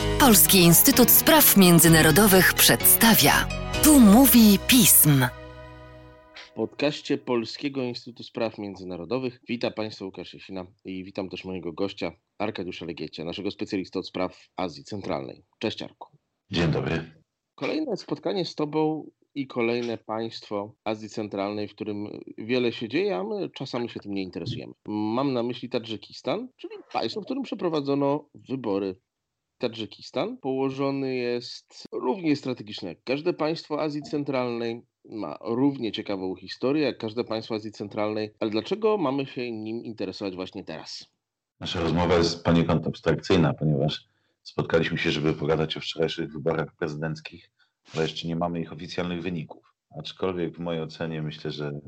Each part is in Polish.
Polski Instytut Spraw Międzynarodowych przedstawia. Tu mówi pism. W podcaście Polskiego Instytutu Spraw Międzynarodowych witam Państwa Łukasz Jasina i witam też mojego gościa Arkadiusza Legiecia, naszego specjalista od spraw Azji Centralnej. Cześć Arku. Dzień dobry. Kolejne spotkanie z Tobą i kolejne państwo Azji Centralnej, w którym wiele się dzieje, a my czasami się tym nie interesujemy. Mam na myśli Tadżykistan, czyli państwo, w którym przeprowadzono wybory. Tadżykistan położony jest równie strategicznie jak każde państwo Azji Centralnej. Ma równie ciekawą historię jak każde państwo Azji Centralnej, ale dlaczego mamy się nim interesować właśnie teraz? Nasza rozmowa jest poniekąd abstrakcyjna, ponieważ spotkaliśmy się, żeby pogadać o wczorajszych wyborach prezydenckich ale jeszcze nie mamy ich oficjalnych wyników. Aczkolwiek w mojej ocenie myślę, że y,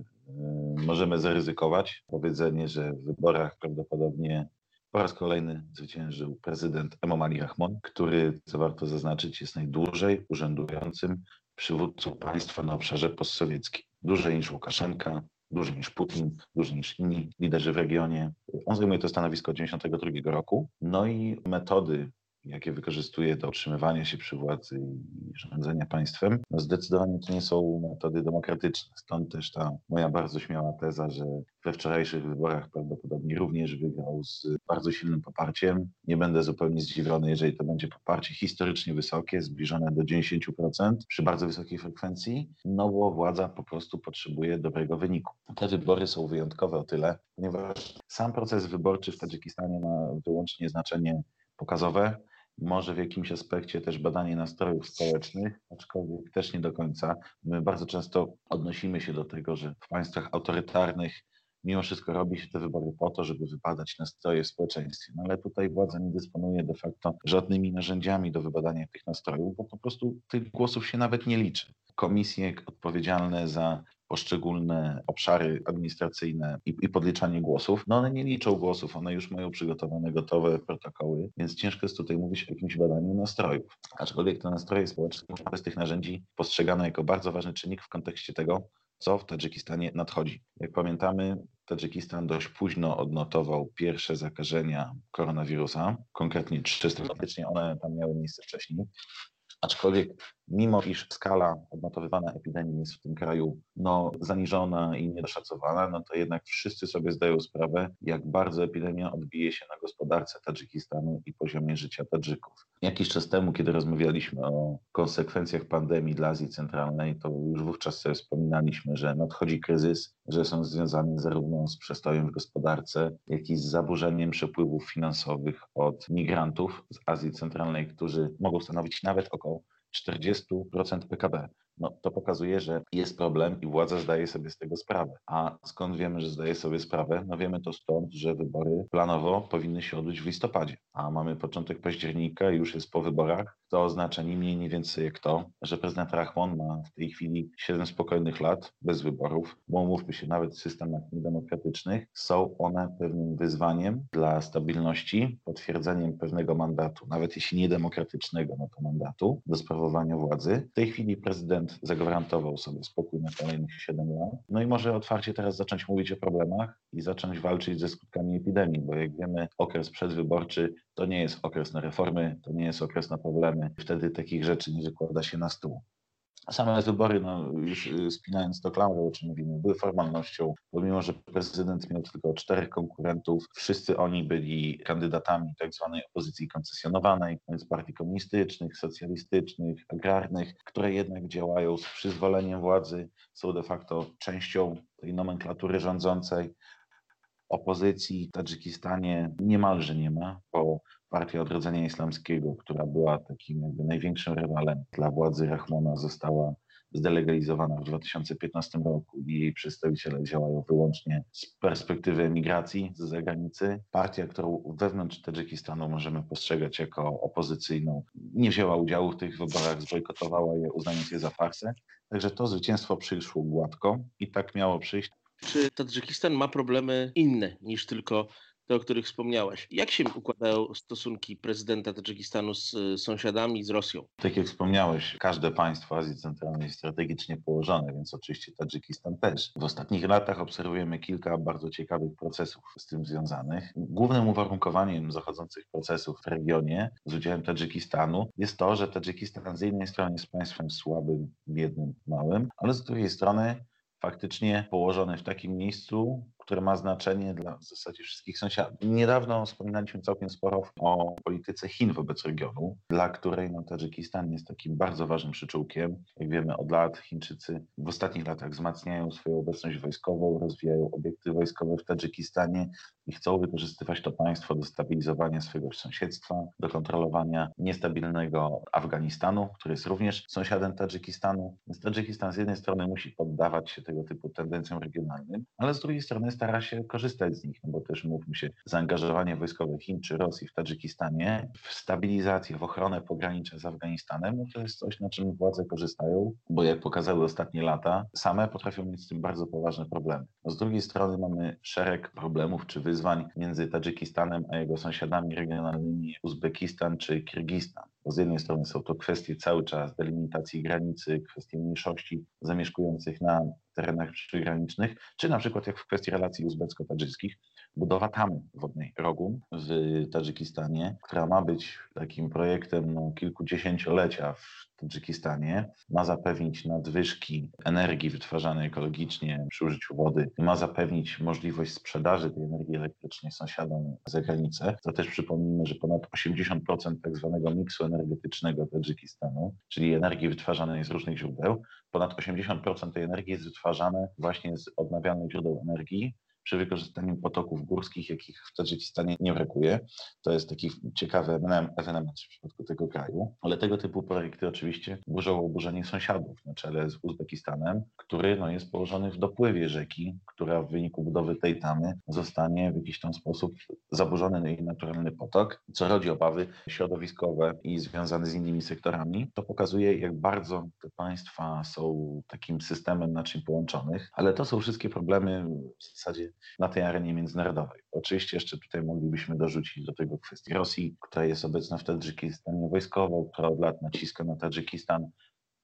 możemy zaryzykować powiedzenie, że w wyborach prawdopodobnie po raz kolejny zwyciężył prezydent Emomali Rahmon, który, co warto zaznaczyć, jest najdłużej urzędującym przywódcą państwa na obszarze postsowieckim. Dłużej niż Łukaszenka, dłużej niż Putin, dłużej niż inni liderzy w regionie. On zajmuje to stanowisko od 1992 roku. No i metody jakie wykorzystuje do utrzymywania się przy władzy i rządzenia państwem, no zdecydowanie to nie są metody demokratyczne. Stąd też ta moja bardzo śmiała teza, że we wczorajszych wyborach prawdopodobnie również wygrał z bardzo silnym poparciem. Nie będę zupełnie zdziwiony, jeżeli to będzie poparcie historycznie wysokie, zbliżone do 90% przy bardzo wysokiej frekwencji, no bo władza po prostu potrzebuje dobrego wyniku. Te wybory są wyjątkowe o tyle, ponieważ sam proces wyborczy w Tadżykistanie ma wyłącznie znaczenie pokazowe może w jakimś aspekcie też badanie nastrojów społecznych, aczkolwiek też nie do końca. My bardzo często odnosimy się do tego, że w państwach autorytarnych mimo wszystko robi się te wybory po to, żeby wybadać nastroje w społeczeństwie. No ale tutaj władza nie dysponuje de facto żadnymi narzędziami do wybadania tych nastrojów, bo po prostu tych głosów się nawet nie liczy. Komisje odpowiedzialne za poszczególne obszary administracyjne i, i, podliczanie głosów, no one nie liczą głosów, one już mają przygotowane gotowe protokoły, więc ciężko jest tutaj mówić o jakimś badaniu nastrojów. Aczkolwiek te nastroje społeczne bez tych narzędzi postrzegane jako bardzo ważny czynnik w kontekście tego, co w Tadżykistanie nadchodzi. Jak pamiętamy, Tadżykistan dość późno odnotował pierwsze zakażenia koronawirusa, konkretnie 300, faktycznie one tam miały miejsce wcześniej. Aczkolwiek mimo iż skala odnotowywana epidemii jest w tym kraju no, zaniżona i niedoszacowana, no to jednak wszyscy sobie zdają sprawę, jak bardzo epidemia odbije się na gospodarce Tadżykistanu i poziomie życia Tadżyków. Jakiś czas temu, kiedy rozmawialiśmy o konsekwencjach pandemii dla Azji Centralnej, to już wówczas sobie wspominaliśmy, że nadchodzi kryzys, że są związane zarówno z przestojem w gospodarce, jak i z zaburzeniem przepływów finansowych od migrantów z Azji Centralnej, którzy mogą stanowić nawet około 40% PKB no, to pokazuje, że jest problem i władza zdaje sobie z tego sprawę. A skąd wiemy, że zdaje sobie sprawę? No wiemy to stąd, że wybory planowo powinny się odbyć w listopadzie, a mamy początek października i już jest po wyborach. To oznacza ni mniej, ni więcej jak to, że prezydent Rahmon ma w tej chwili 7 spokojnych lat bez wyborów, bo umówmy się, nawet w systemach niedemokratycznych są one pewnym wyzwaniem dla stabilności, potwierdzeniem pewnego mandatu, nawet jeśli niedemokratycznego, no to mandatu do sprawowania władzy. W tej chwili prezydent prezydent zagwarantował sobie spokój na kolejnych 7 lat. No i może otwarcie teraz zacząć mówić o problemach i zacząć walczyć ze skutkami epidemii, bo jak wiemy, okres przedwyborczy to nie jest okres na reformy, to nie jest okres na problemy. Wtedy takich rzeczy nie wykłada się na stół. Same wybory, no, już y, spinając to klamrą, o czym mówimy, były formalnością, pomimo że prezydent miał tylko czterech konkurentów, wszyscy oni byli kandydatami tak zwanej opozycji koncesjonowanej, więc partii komunistycznych, socjalistycznych, agrarnych, które jednak działają z przyzwoleniem władzy, są de facto częścią tej nomenklatury rządzącej. Opozycji w Tadżykistanie niemalże nie ma, bo Partia Odrodzenia Islamskiego, która była takim jakby największym rywalem dla władzy Rahmona, została zdelegalizowana w 2015 roku i jej przedstawiciele działają wyłącznie z perspektywy emigracji z zagranicy. Partia, którą wewnątrz Tadżykistanu możemy postrzegać jako opozycyjną, nie wzięła udziału w tych wyborach, zbojkotowała je, uznając je za farsę. Także to zwycięstwo przyszło gładko i tak miało przyjść. Czy Tadżykistan ma problemy inne niż tylko te, o których wspomniałeś. Jak się układają stosunki prezydenta Tadżykistanu z y, sąsiadami, z Rosją? Tak jak wspomniałeś, każde państwo Azji Centralnej jest strategicznie położone, więc oczywiście Tadżykistan też. W ostatnich latach obserwujemy kilka bardzo ciekawych procesów z tym związanych. Głównym uwarunkowaniem zachodzących procesów w regionie z udziałem Tadżykistanu jest to, że Tadżykistan z jednej strony jest państwem słabym, biednym, małym, ale z drugiej strony faktycznie położony w takim miejscu, które ma znaczenie dla w zasadzie wszystkich sąsiadów. Niedawno wspominaliśmy całkiem sporo o polityce Chin wobec regionu, dla której no, Tadżykistan jest takim bardzo ważnym przyczółkiem. Jak wiemy, od lat Chińczycy w ostatnich latach wzmacniają swoją obecność wojskową, rozwijają obiekty wojskowe w Tadżykistanie i chcą wykorzystywać to państwo do stabilizowania swojego sąsiedztwa, do kontrolowania niestabilnego Afganistanu, który jest również sąsiadem Tadżykistanu. Więc Tadżykistan z jednej strony musi poddawać się tego typu tendencjom regionalnym, ale z drugiej strony stara się korzystać z nich, no bo też mówmy się, zaangażowanie wojskowe Chin czy Rosji w Tadżykistanie w stabilizację, w ochronę pogranicza z Afganistanem, no to jest coś, na czym władze korzystają, bo jak pokazały ostatnie lata, same potrafią mieć z tym bardzo poważne problemy. No z drugiej strony mamy szereg problemów czy wyzwań między Tadżykistanem a jego sąsiadami regionalnymi Uzbekistan czy Kirgistan. Z jednej strony są to kwestie cały czas delimitacji granicy, kwestie mniejszości zamieszkujących na terenach przygranicznych, czy na przykład jak w kwestii relacji uzbecko-tadżyckich, budowa tamy wodnej Rogun w Tadżykistanie, która ma być takim projektem no, kilkudziesięciolecia w Tadżykistanie, ma zapewnić nadwyżki energii wytwarzanej ekologicznie przy użyciu wody, ma zapewnić możliwość sprzedaży tej energii elektrycznej sąsiadom za granicę. To też przypomnijmy, że ponad 80% tak zwanego miksu energetycznego Tadżykistanu, czyli energii wytwarzanej z różnych źródeł, ponad 80% tej energii jest wytwarzane właśnie z odnawialnych źródeł energii, przy wykorzystaniu potoków górskich, jakich w Tadżykistanie nie brakuje. To jest taki ciekawy ewenement w przypadku tego kraju, ale tego typu projekty oczywiście burzą oburzenie sąsiadów na czele z Uzbekistanem, który no, jest położony w dopływie rzeki, która w wyniku budowy tej tamy zostanie w jakiś tam sposób zaburzony jej naturalny potok, co rodzi obawy środowiskowe i związane z innymi sektorami. To pokazuje, jak bardzo te państwa są takim systemem naczyń połączonych, ale to są wszystkie problemy w zasadzie na tej arenie międzynarodowej. Oczywiście jeszcze tutaj moglibyśmy dorzucić do tego kwestię Rosji, która jest obecna w Tadżykistanie wojskowo, która od lat naciska na Tadżykistan,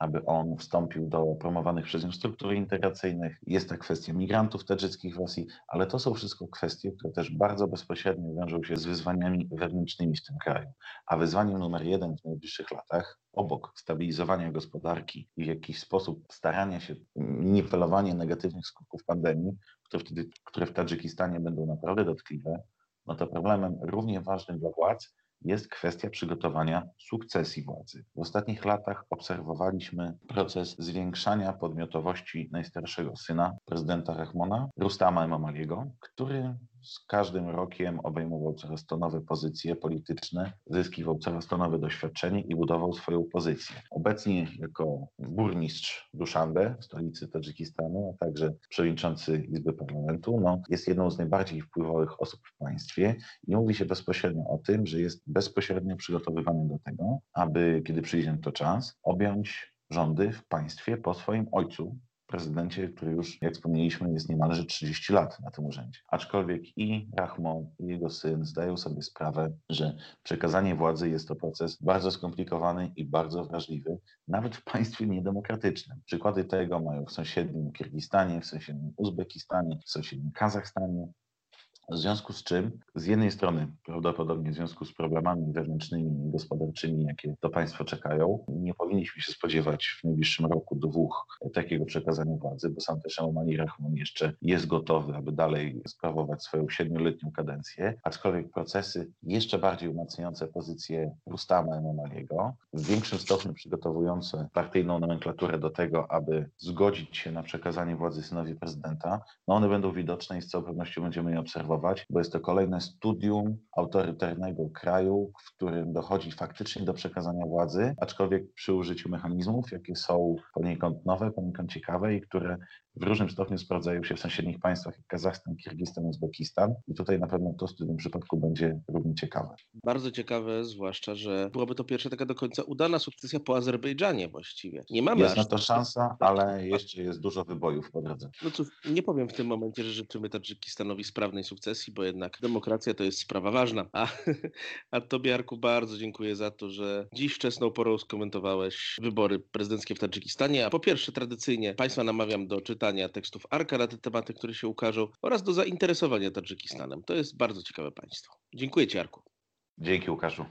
aby on wstąpił do promowanych przez nią struktur integracyjnych. Jest ta kwestia migrantów tadżyckich w Rosji, ale to są wszystko kwestie, które też bardzo bezpośrednio wiążą się z wyzwaniami wewnętrznymi w tym kraju. A wyzwaniem numer jeden w najbliższych latach, obok stabilizowania gospodarki i w jakiś sposób starania się niwelowania negatywnych skutków pandemii, które, wtedy, które w Tadżykistanie będą naprawdę dotkliwe, no to problemem równie ważnym dla władz jest kwestia przygotowania sukcesji władzy. W ostatnich latach obserwowaliśmy proces zwiększania podmiotowości najstarszego syna prezydenta Rahmona, Rustama Emomaliego, który z każdym rokiem obejmował coraz to nowe pozycje polityczne, zyskiwał coraz to nowe doświadczenie i budował swoją pozycję. Obecnie jako burmistrz Duszanbe, stolicy Tadżykistanu, a także przewodniczący Izby Parlamentu, no, jest jedną z najbardziej wpływowych osób w państwie i mówi się bezpośrednio o tym, że jest bezpośrednio przygotowywany do tego, aby kiedy przyjdzie to czas, objąć rządy w państwie po swoim ojcu, prezydencie, który już, jak wspomnieliśmy, jest niemalże 30 lat na tym urzędzie. Aczkolwiek i Rahmon, i jego syn zdają sobie sprawę, że przekazanie władzy jest to proces bardzo skomplikowany i bardzo wrażliwy, nawet w państwie niedemokratycznym. Przykłady tego mają w sąsiednim Kirgistanie, w sąsiednim Uzbekistanie, w sąsiednim Kazachstanie, w związku z czym, z jednej strony, prawdopodobnie w związku z problemami wewnętrznymi i gospodarczymi, jakie to państwo czekają, nie powinniśmy się spodziewać w najbliższym roku, dwóch takiego przekazania władzy, bo sam też Emomali Rahmon jeszcze jest gotowy, aby dalej sprawować swoją siedmioletnią kadencję, aczkolwiek procesy jeszcze bardziej umacniające pozycję Rustama Emomaliego, w większym stopniu przygotowujące partyjną nomenklaturę do tego, aby zgodzić się na przekazanie władzy synowi prezydenta, no one będą widoczne i z całą pewnością będziemy je obserwować bo jest to kolejne studium autorytarnego kraju, w którym dochodzi faktycznie do przekazania władzy, aczkolwiek przy użyciu mechanizmów, jakie są poniekąd nowe, poniekąd ciekawe i które w różnym stopniu sprawdzają się w sąsiednich państwach jak Kazachstan, Kirgistan, Uzbekistan i tutaj na pewno to w tym przypadku będzie równie ciekawe. Bardzo ciekawe, zwłaszcza, że byłaby to pierwsza taka do końca udana sukcesja po Azerbejdżanie właściwie. Nie mamy Jest na to szansa, ale jeszcze jest dużo wybojów po drodze. No cóż, nie powiem w tym momencie, że życzymy Tadżykistanowi sprawnej sukcesji, bo jednak demokracja to jest sprawa ważna. A, a Tobie, Arku, bardzo dziękuję za to, że dziś wczesną porą skomentowałeś wybory prezydenckie w Tadżykistanie. A po pierwsze, tradycyjnie Państwa namawiam do czytania tekstów Arka na te tematy, które się ukażą oraz do zainteresowania Tadżykistanem. To jest bardzo ciekawe państwo. Dziękuję Ci, Arku. Dzięki Łukaszu.